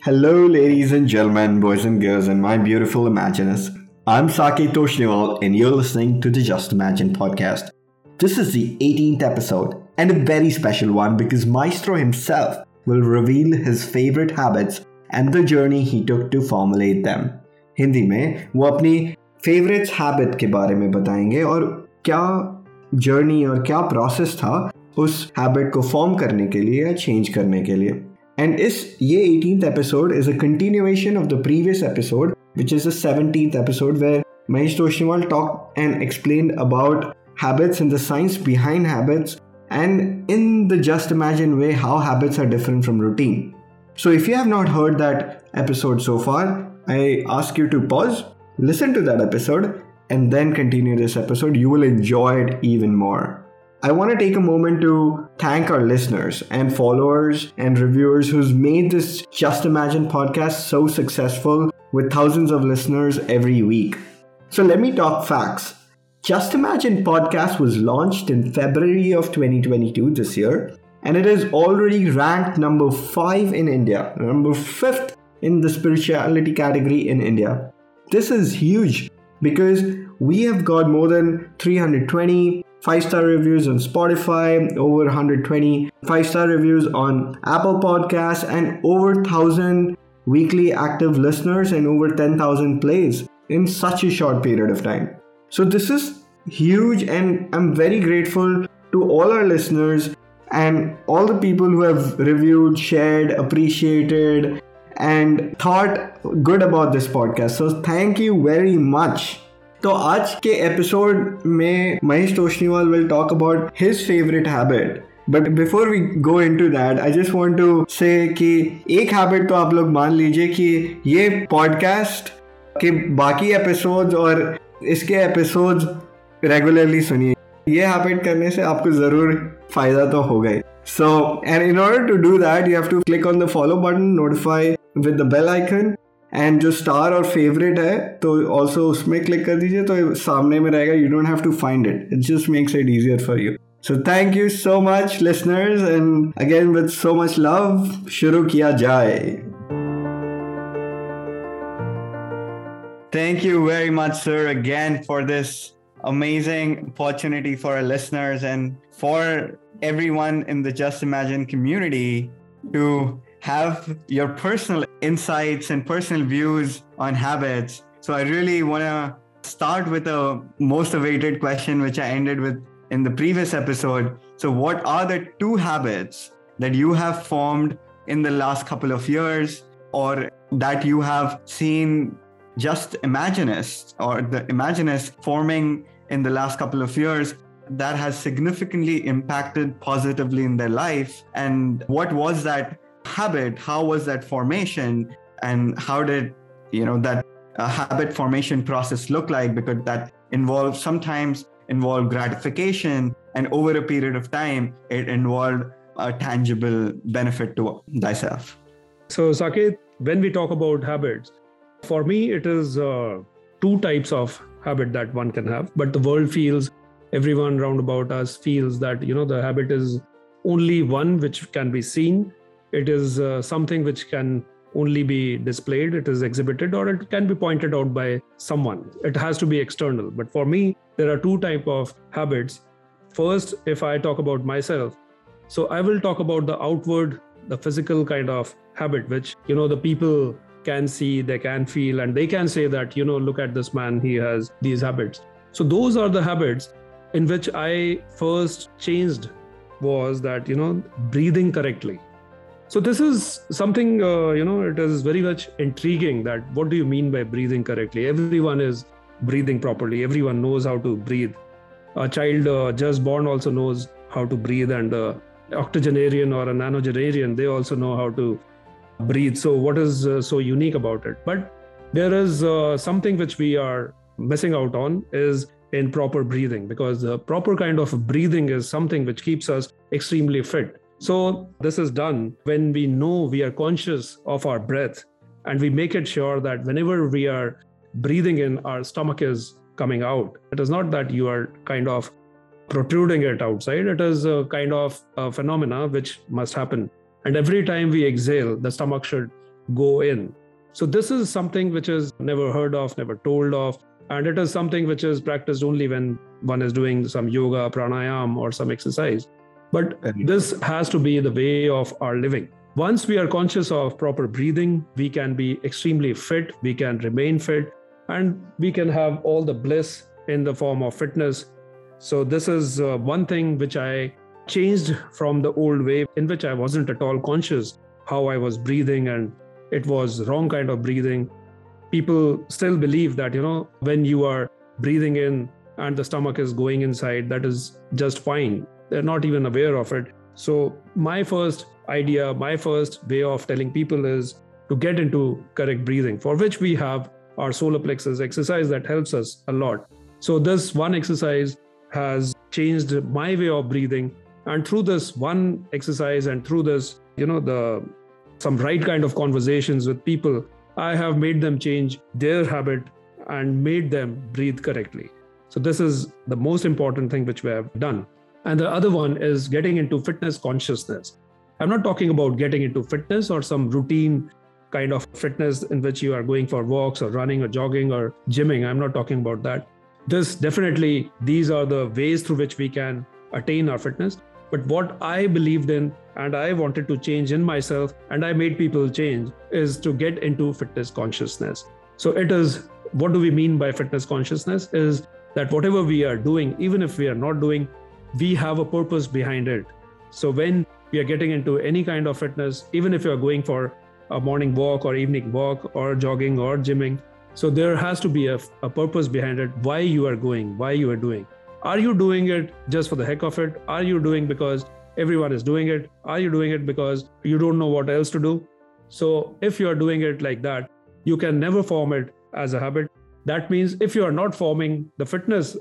Hello, ladies and gentlemen, boys and girls, and my beautiful Imaginers. I'm Saket Toshniwal, and you're listening to the Just Imagine podcast. This is the 18th episode, and a very special one because Maestro himself will reveal his favorite habits and the journey he took to formulate them. Hindi में वो अपनी favourites habit के बारे में बताएंगे और क्या journey और क्या process था उस habit को form करने के लिए या change करने के लिए एंड इस ये eighteen episode is a continuation of the previous episode which is the seventeen episode where Mahesh Toshniwal talked and explained about habits and the science behind habits, and in the just imagine way, how habits are different from routine. So, if you have not heard that episode so far, I ask you to pause, listen to that episode, and then continue this episode. You will enjoy it even more. I want to take a moment to thank our listeners and followers and reviewers who's made this Just Imagine podcast so successful with thousands of listeners every week. So let me talk facts. Just Imagine podcast was launched in February of 2022 this year, and it is already ranked number 5 in India, number 5th in the spirituality category in India. This is huge because we have got more than 320 five star reviews on Spotify, over 120 five star reviews on Apple Podcasts, and over 1,000 weekly active listeners and over 10,000 plays in such a short period of time. So, this is huge, and I'm very grateful to all our listeners and all the people who have reviewed, shared, appreciated, and thought good about this podcast. So, thank you very much. तो आज के episode में Mahesh Toshniwal will talk about his favourite habit but before we go into that I just want to say कि एक habit तो आप लोग मान लीजिए कि ये पॉडकास्ट के बाकी एपिसोड्स और इसके एपिसोड्स रेगुलरली सुनिए ये हैबिट करने से आपको ज़रूर फ़ायदा तो होगा ही so and in order to do that you have to click on the follow button notify with the bell icon and जो स्टार और फेवरेट है तो ऑल्सो उसमें क्लिक कर दीजिए तो सामने में रहेगा you don't have to find it it just makes it easier for you so thank you so much listeners and again with so much love शुरू किया जाए Thank you very much, sir, again for this amazing opportunity for our listeners and for everyone in the Just Imagine community to have your personal insights and personal views on habits. So I really want to start with the most awaited question, which I ended with in the previous episode. So, what are the two habits that you have formed in the last couple of years, or that you have seen just imaginists or the imaginists forming in the last couple of years that has significantly impacted positively in their life? And what was that habit how was that formation? And how did you know that uh, habit formation process look like? Because that involves sometimes involve gratification and over a period of time it involved a tangible benefit to thyself. So saket when we talk about habits for me it is uh, two types of habit that one can have. But the world feels everyone round about us feels that you know the habit is only one which can be seen it is uh, something which can only be displayed it is exhibited or it can be pointed out by someone. It has to be external. But for me there are two type of habits. First if i talk about myself so i will talk about the outward the physical kind of habit which you know the people can see they can feel and they can say that you know look at this man he has these habits. So those are the habits in which i first changed was that you know breathing correctly so this is something uh, you know it is very much intriguing that what do you mean by breathing correctly? Everyone is breathing properly. Everyone knows how to breathe. A child uh, just born also knows how to breathe, and uh, octogenarian or a nanogenarian they also know how to breathe. So what is uh, so unique about it? But there is uh, something which we are missing out on is in proper breathing because the proper kind of breathing is something which keeps us extremely fit so, this is done when we know we are conscious of our breath and we make it sure that whenever we are breathing in, our stomach is coming out. It is not that you are kind of protruding it outside, it is a kind of a phenomena which must happen. And every time we exhale, the stomach should go in. So, this is something which is never heard of, never told of. And it is something which is practiced only when one is doing some yoga, pranayam, or some exercise. But this has to be the way of our living. Once we are conscious of proper breathing, we can be extremely fit, we can remain fit, and we can have all the bliss in the form of fitness. So, this is uh, one thing which I changed from the old way, in which I wasn't at all conscious how I was breathing and it was wrong kind of breathing. People still believe that, you know, when you are breathing in and the stomach is going inside, that is just fine. They're not even aware of it. So, my first idea, my first way of telling people is to get into correct breathing, for which we have our solar plexus exercise that helps us a lot. So, this one exercise has changed my way of breathing. And through this one exercise and through this, you know, the some right kind of conversations with people, I have made them change their habit and made them breathe correctly. So, this is the most important thing which we have done. And the other one is getting into fitness consciousness. I'm not talking about getting into fitness or some routine kind of fitness in which you are going for walks or running or jogging or gymming. I'm not talking about that. This definitely, these are the ways through which we can attain our fitness. But what I believed in and I wanted to change in myself and I made people change is to get into fitness consciousness. So it is what do we mean by fitness consciousness is that whatever we are doing, even if we are not doing, we have a purpose behind it. So when we are getting into any kind of fitness, even if you are going for a morning walk or evening walk or jogging or gymming, so there has to be a, a purpose behind it, why you are going, why you are doing. Are you doing it just for the heck of it? Are you doing because everyone is doing it? Are you doing it because you don't know what else to do? So if you are doing it like that, you can never form it as a habit. That means if you are not forming the fitness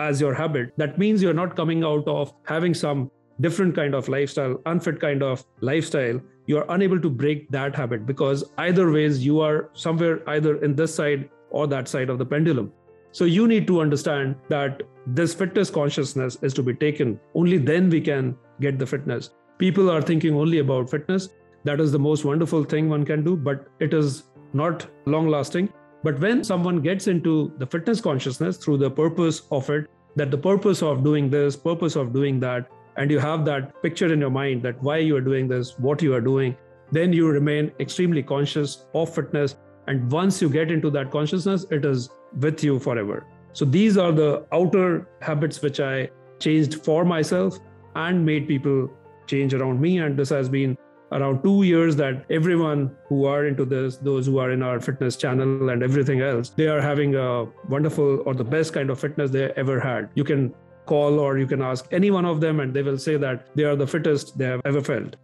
as your habit, that means you're not coming out of having some different kind of lifestyle, unfit kind of lifestyle, you are unable to break that habit because either ways you are somewhere either in this side or that side of the pendulum. So you need to understand that this fitness consciousness is to be taken. Only then we can get the fitness. People are thinking only about fitness. That is the most wonderful thing one can do, but it is not long lasting. But when someone gets into the fitness consciousness through the purpose of it, that the purpose of doing this, purpose of doing that, and you have that picture in your mind that why you are doing this, what you are doing, then you remain extremely conscious of fitness. And once you get into that consciousness, it is with you forever. So these are the outer habits which I changed for myself and made people change around me. And this has been around two years that everyone who are into this, those who are in our fitness channel and everything else, they are having a wonderful or the best kind of fitness they ever had. You can call or you can ask any one of them and they will say that they are the fittest they have ever felt.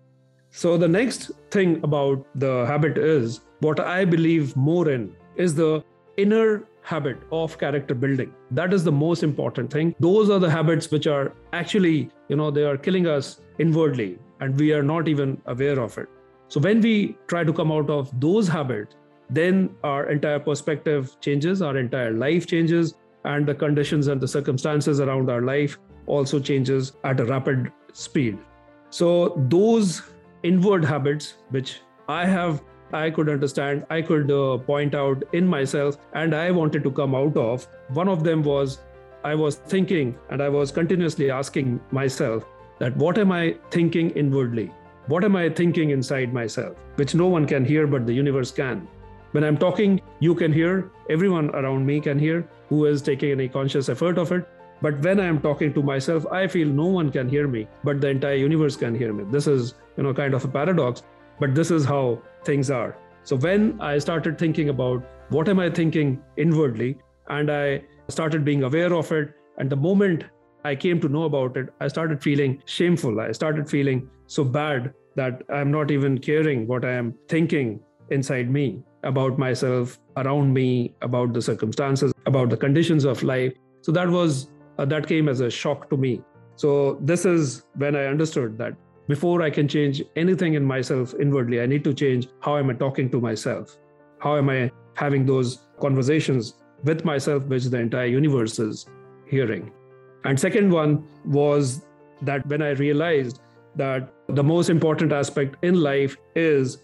So the next thing about the habit is what I believe more in is the inner habit of character building that is the most important thing those are the habits which are actually you know they are killing us inwardly and we are not even aware of it so when we try to come out of those habits then our entire perspective changes our entire life changes and the conditions and the circumstances around our life also changes at a rapid speed so those inward habits which i have I could understand, I could uh, point out in myself, and I wanted to come out of. One of them was I was thinking and I was continuously asking myself that what am I thinking inwardly? What am I thinking inside myself, which no one can hear but the universe can? When I'm talking, you can hear, everyone around me can hear who is taking any conscious effort of it. But when I am talking to myself, I feel no one can hear me, but the entire universe can hear me. This is, you know, kind of a paradox, but this is how things are. So when I started thinking about what am I thinking inwardly, and I started being aware of it, and the moment I came to know about it, I started feeling shameful. I started feeling so bad that I'm not even caring what I am thinking inside me about myself, around me, about the circumstances, about the conditions of life. So that was uh, that came as a shock to me. So this is when I understood that before I can change anything in myself inwardly, I need to change how am I talking to myself? How am I having those conversations with myself, which the entire universe is hearing? And second one was that when I realized that the most important aspect in life is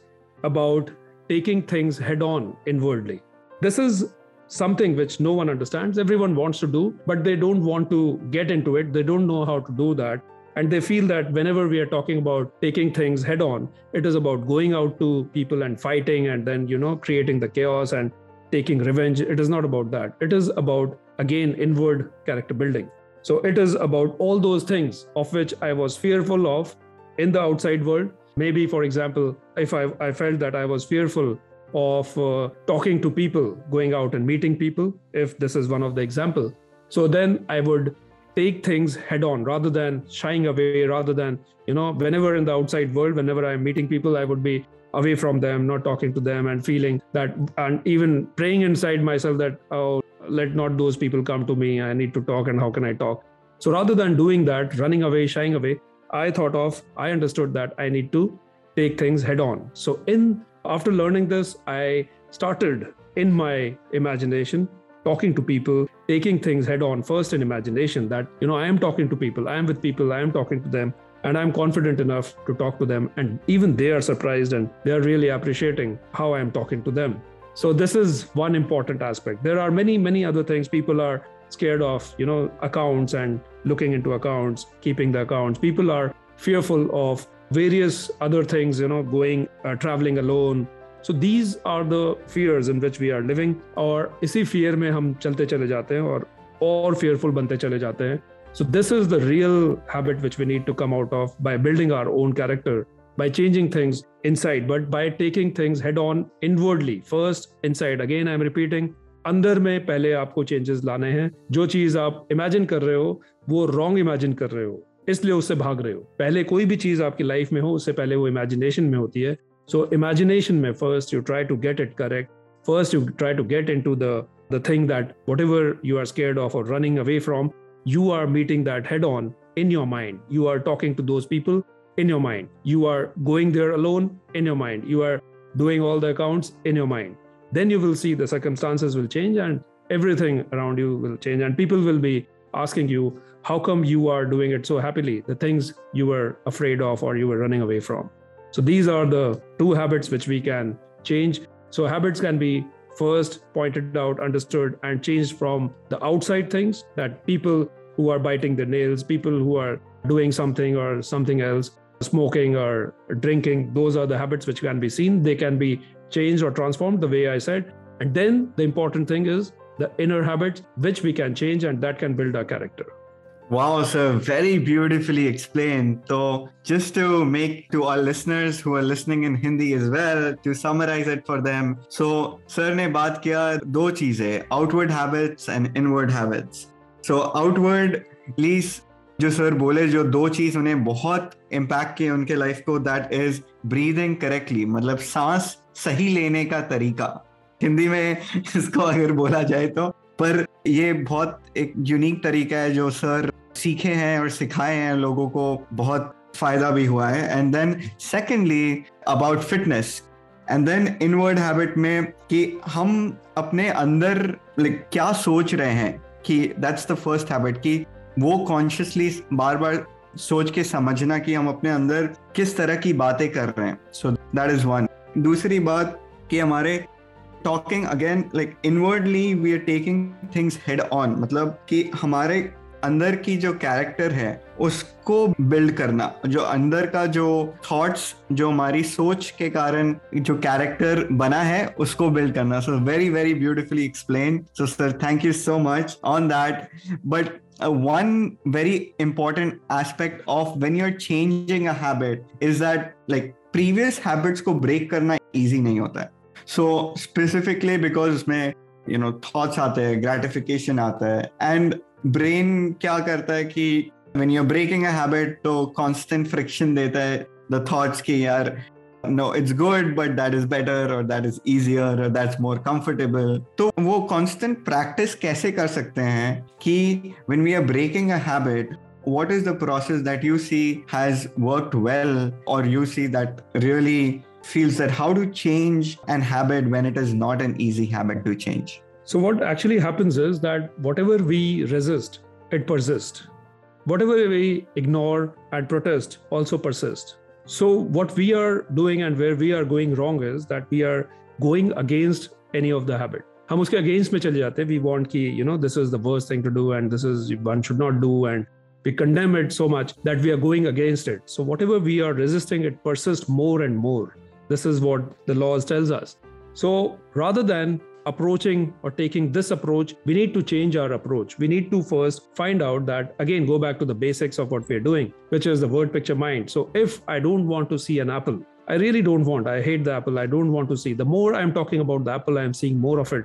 about taking things head on inwardly. This is something which no one understands. Everyone wants to do, but they don't want to get into it. They don't know how to do that. And they feel that whenever we are talking about taking things head on, it is about going out to people and fighting and then, you know, creating the chaos and taking revenge. It is not about that. It is about, again, inward character building. So it is about all those things of which I was fearful of in the outside world. Maybe, for example, if I, I felt that I was fearful of uh, talking to people, going out and meeting people, if this is one of the example. So then I would take things head on rather than shying away, rather than, you know, whenever in the outside world, whenever I'm meeting people, I would be away from them, not talking to them, and feeling that, and even praying inside myself that, oh, let not those people come to me. I need to talk, and how can I talk? So rather than doing that, running away, shying away, I thought of, I understood that I need to take things head on. So in after learning this, I started in my imagination talking to people, taking things head on first in imagination that, you know, I am talking to people, I am with people, I am talking to them, and I'm confident enough to talk to them. And even they are surprised and they are really appreciating how I am talking to them. So this is one important aspect. There are many, many other things people are scared of, you know, accounts and looking into accounts, keeping the accounts. People are fearful of various other things, you know, going, uh, traveling alone, so these are the fierce in which we are living और इसी fear में हम चलते चले जाते हैं और और fearful बनते चले जाते हैं So this is the real habit which we need to come out of by building our own character, by changing things inside, but by taking things head on inwardly. First inside. Again, I'm repeating. अंदर में पहले आपको changes लाने हैं जो चीज आप imagine कर रहे हो वो रॉन्ग इमेजिन कर रहे हो इसलिए उससे भाग रहे हो पहले कोई भी चीज आपकी लाइफ में हो उससे पहले वो इमेजिनेशन में होती है So imagination may first you try to get it correct. First you try to get into the the thing that whatever you are scared of or running away from, you are meeting that head on in your mind. You are talking to those people in your mind. You are going there alone in your mind. You are doing all the accounts in your mind. Then you will see the circumstances will change and everything around you will change and people will be asking you how come you are doing it so happily the things you were afraid of or you were running away from so these are the two habits which we can change. So habits can be first pointed out, understood, and changed from the outside things that people who are biting their nails, people who are doing something or something else, smoking or drinking, those are the habits which can be seen. They can be changed or transformed the way I said. And then the important thing is the inner habits which we can change and that can build our character. Wow, sir, very beautifully explained. So, just to make to our listeners who are listening in Hindi as well, to summarize it for them. So, sir ने बात किया दो चीजें outward habits and inward habits. So, outwardly जो sir बोले, जो दो चीज़ उन्हें बहुत इम्पैक्ट किए उनके लाइफ को दैट इज़ ब्रीदिंग करेक्टली मतलब सांस सही लेने का तरीका। हिंदी में इसको अगर बोला जाए तो पर ये बहुत एक यूनिक तरीका है जो सर सीखे हैं और सिखाए हैं लोगों को, बहुत फ़ायदा भी हुआ है। And then secondly about fitness and then inward habit में कि हम अपने अंदर क्या सोच रहे हैं कि दैट्स द फ़र्स्ट हैबिट कि वो कॉन्शियसली बार बार सोच के समझना कि हम अपने अंदर किस तरह की बातें कर रहे हैं। सो दैट इज़ वन दूसरी बात कि हमारे talking again like inwardly we are taking things head on मतलब कि हमारे अंदर की जो कैरेक्टर है, उसको बिल्ड करना, जो अंदर का जो थॉट्स जो हमारी सोच के कारण जो कैरेक्टर बना है, उसको बिल्ड करना। So very very beautifully explain so sir thank you so much on that but one very important aspect of when you're changing a habit is that like previous habits को break करना easy नहीं होता है so specifically because उसमें you know thoughts आते हैं gratification आता है and ब्रेन क्या करता है कि when you're breaking a habit तो constant friction देता है the thoughts कि यार no it's good but that is better or that is easier or that's more comfortable तो वो constant practice कैसे कर सकते हैं कि when we are breaking a habit what is the process that you see has worked well or you see that really feels that how to change an habit when it is not an easy habit to change so, what actually happens is that whatever we resist, it persists. Whatever we ignore and protest also persists. So, what we are doing and where we are going wrong is that we are going against any of the habit. हम उसके against में चले जाते हैं we want कि you know this is the worst thing to do and this is one should not do and we condemn it so much that we are going against it so whatever we are resisting it persists more and more this is what the laws tells us so rather than approaching or taking this approach, we need to change our approach. We need to first find out that, again, go back to the basics of what we're doing, which is the word picture mind. So if I don't want to see an apple, I really don't want, I hate the apple, I don't want to see. The more I'm talking about the apple, I'm seeing more of it.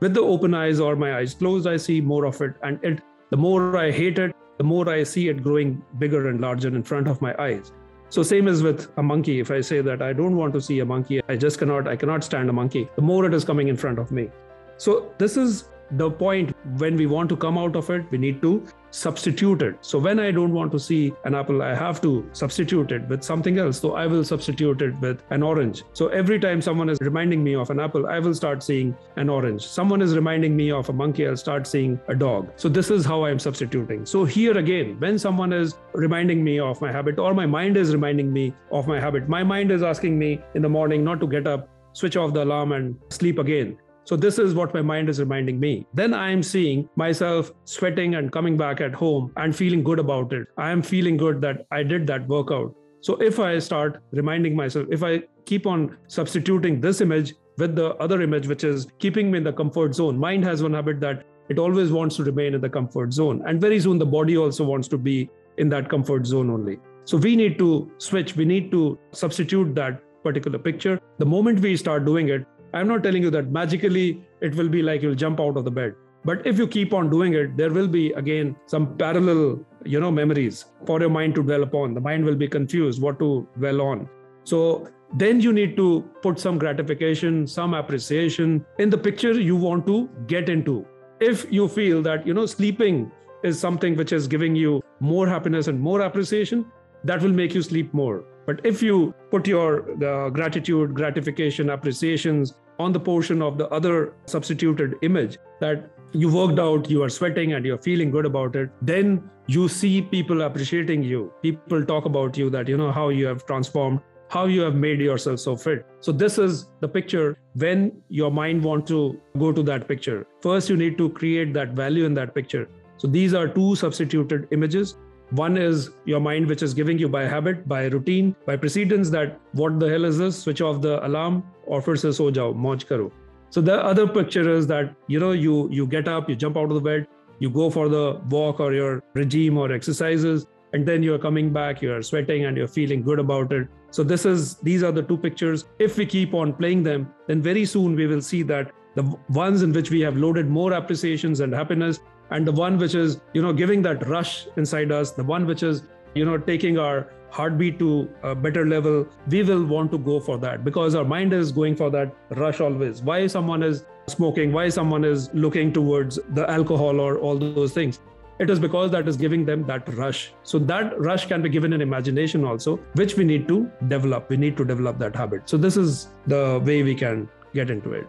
With the open eyes or my eyes closed, I see more of it. And it, the more I hate it, the more I see it growing bigger and larger in front of my eyes. So same as with a monkey. If I say that I don't want to see a monkey, I just cannot, I cannot stand a monkey. The more it is coming in front of me. So this is the point when we want to come out of it we need to substitute it. So when i don't want to see an apple i have to substitute it with something else. So i will substitute it with an orange. So every time someone is reminding me of an apple i will start seeing an orange. Someone is reminding me of a monkey i'll start seeing a dog. So this is how i'm substituting. So here again when someone is reminding me of my habit or my mind is reminding me of my habit my mind is asking me in the morning not to get up switch off the alarm and sleep again so this is what my mind is reminding me. Then I am seeing myself sweating and coming back at home and feeling good about it. I am feeling good that I did that workout. So if I start reminding myself, if I keep on substituting this image with the other image, which is keeping me in the comfort zone, mind has one habit that it always wants to remain in the comfort zone. And very soon the body also wants to be in that comfort zone only. So we need to switch, we need to substitute that particular picture. The moment we start doing it, I'm not telling you that magically it will be like you'll jump out of the bed. But if you keep on doing it, there will be again some parallel, you know, memories for your mind to dwell upon. The mind will be confused what to dwell on. So then you need to put some gratification, some appreciation in the picture you want to get into. If you feel that, you know, sleeping is something which is giving you more happiness and more appreciation, that will make you sleep more. But if you put your the gratitude, gratification, appreciations on the portion of the other substituted image that you worked out, you are sweating and you're feeling good about it, then you see people appreciating you. People talk about you that, you know, how you have transformed, how you have made yourself so fit. So, this is the picture when your mind wants to go to that picture. First, you need to create that value in that picture. So, these are two substituted images one is your mind, which is giving you by habit, by routine, by precedence that what the hell is this? Switch off the alarm or fir se so jao, mauj karo. So the other picture is that you know you you get up, you jump out of the bed, you go for the walk or your regime or exercises, and then you're coming back, you're sweating and you're feeling good about it. So this is these are the two pictures. If we keep on playing them, then very soon we will see that the ones in which we have loaded more appreciations and happiness and the one which is you know giving that rush inside us the one which is you know taking our heartbeat to a better level we will want to go for that because our mind is going for that rush always. Why someone is smoking why someone is looking towards the alcohol or all those things? It is because that is giving them that rush. So that rush can be given in imagination also which we need to develop. We need to develop that habit. So this is the way we can get into it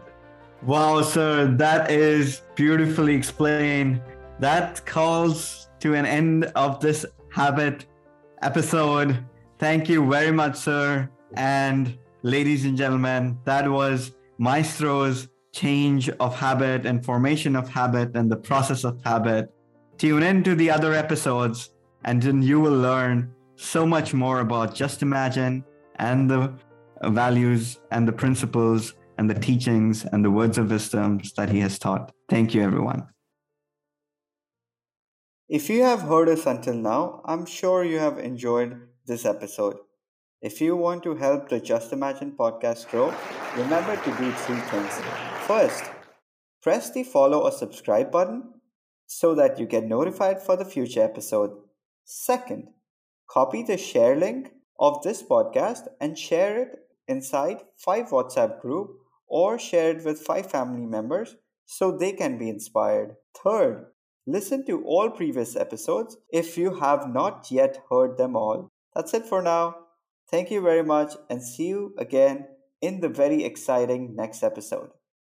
Wow, sir, that is beautifully explained. That calls to an end of this habit episode. Thank you very much, sir. And ladies and gentlemen, that was Maestro's change of habit and formation of habit and the process of habit. Tune in to the other episodes, and then you will learn so much more about Just Imagine and the values and the principles and the teachings and the words of wisdoms that he has taught. Thank you, everyone. If you have heard us until now, I'm sure you have enjoyed this episode. If you want to help the Just Imagine podcast grow, remember to do three things. First, press the follow or subscribe button so that you get notified for the future episode. Second, copy the share link of this podcast and share it inside five WhatsApp group or share it with five family members so they can be inspired. Third, listen to all previous episodes if you have not yet heard them all. That's it for now. Thank you very much and see you again in the very exciting next episode.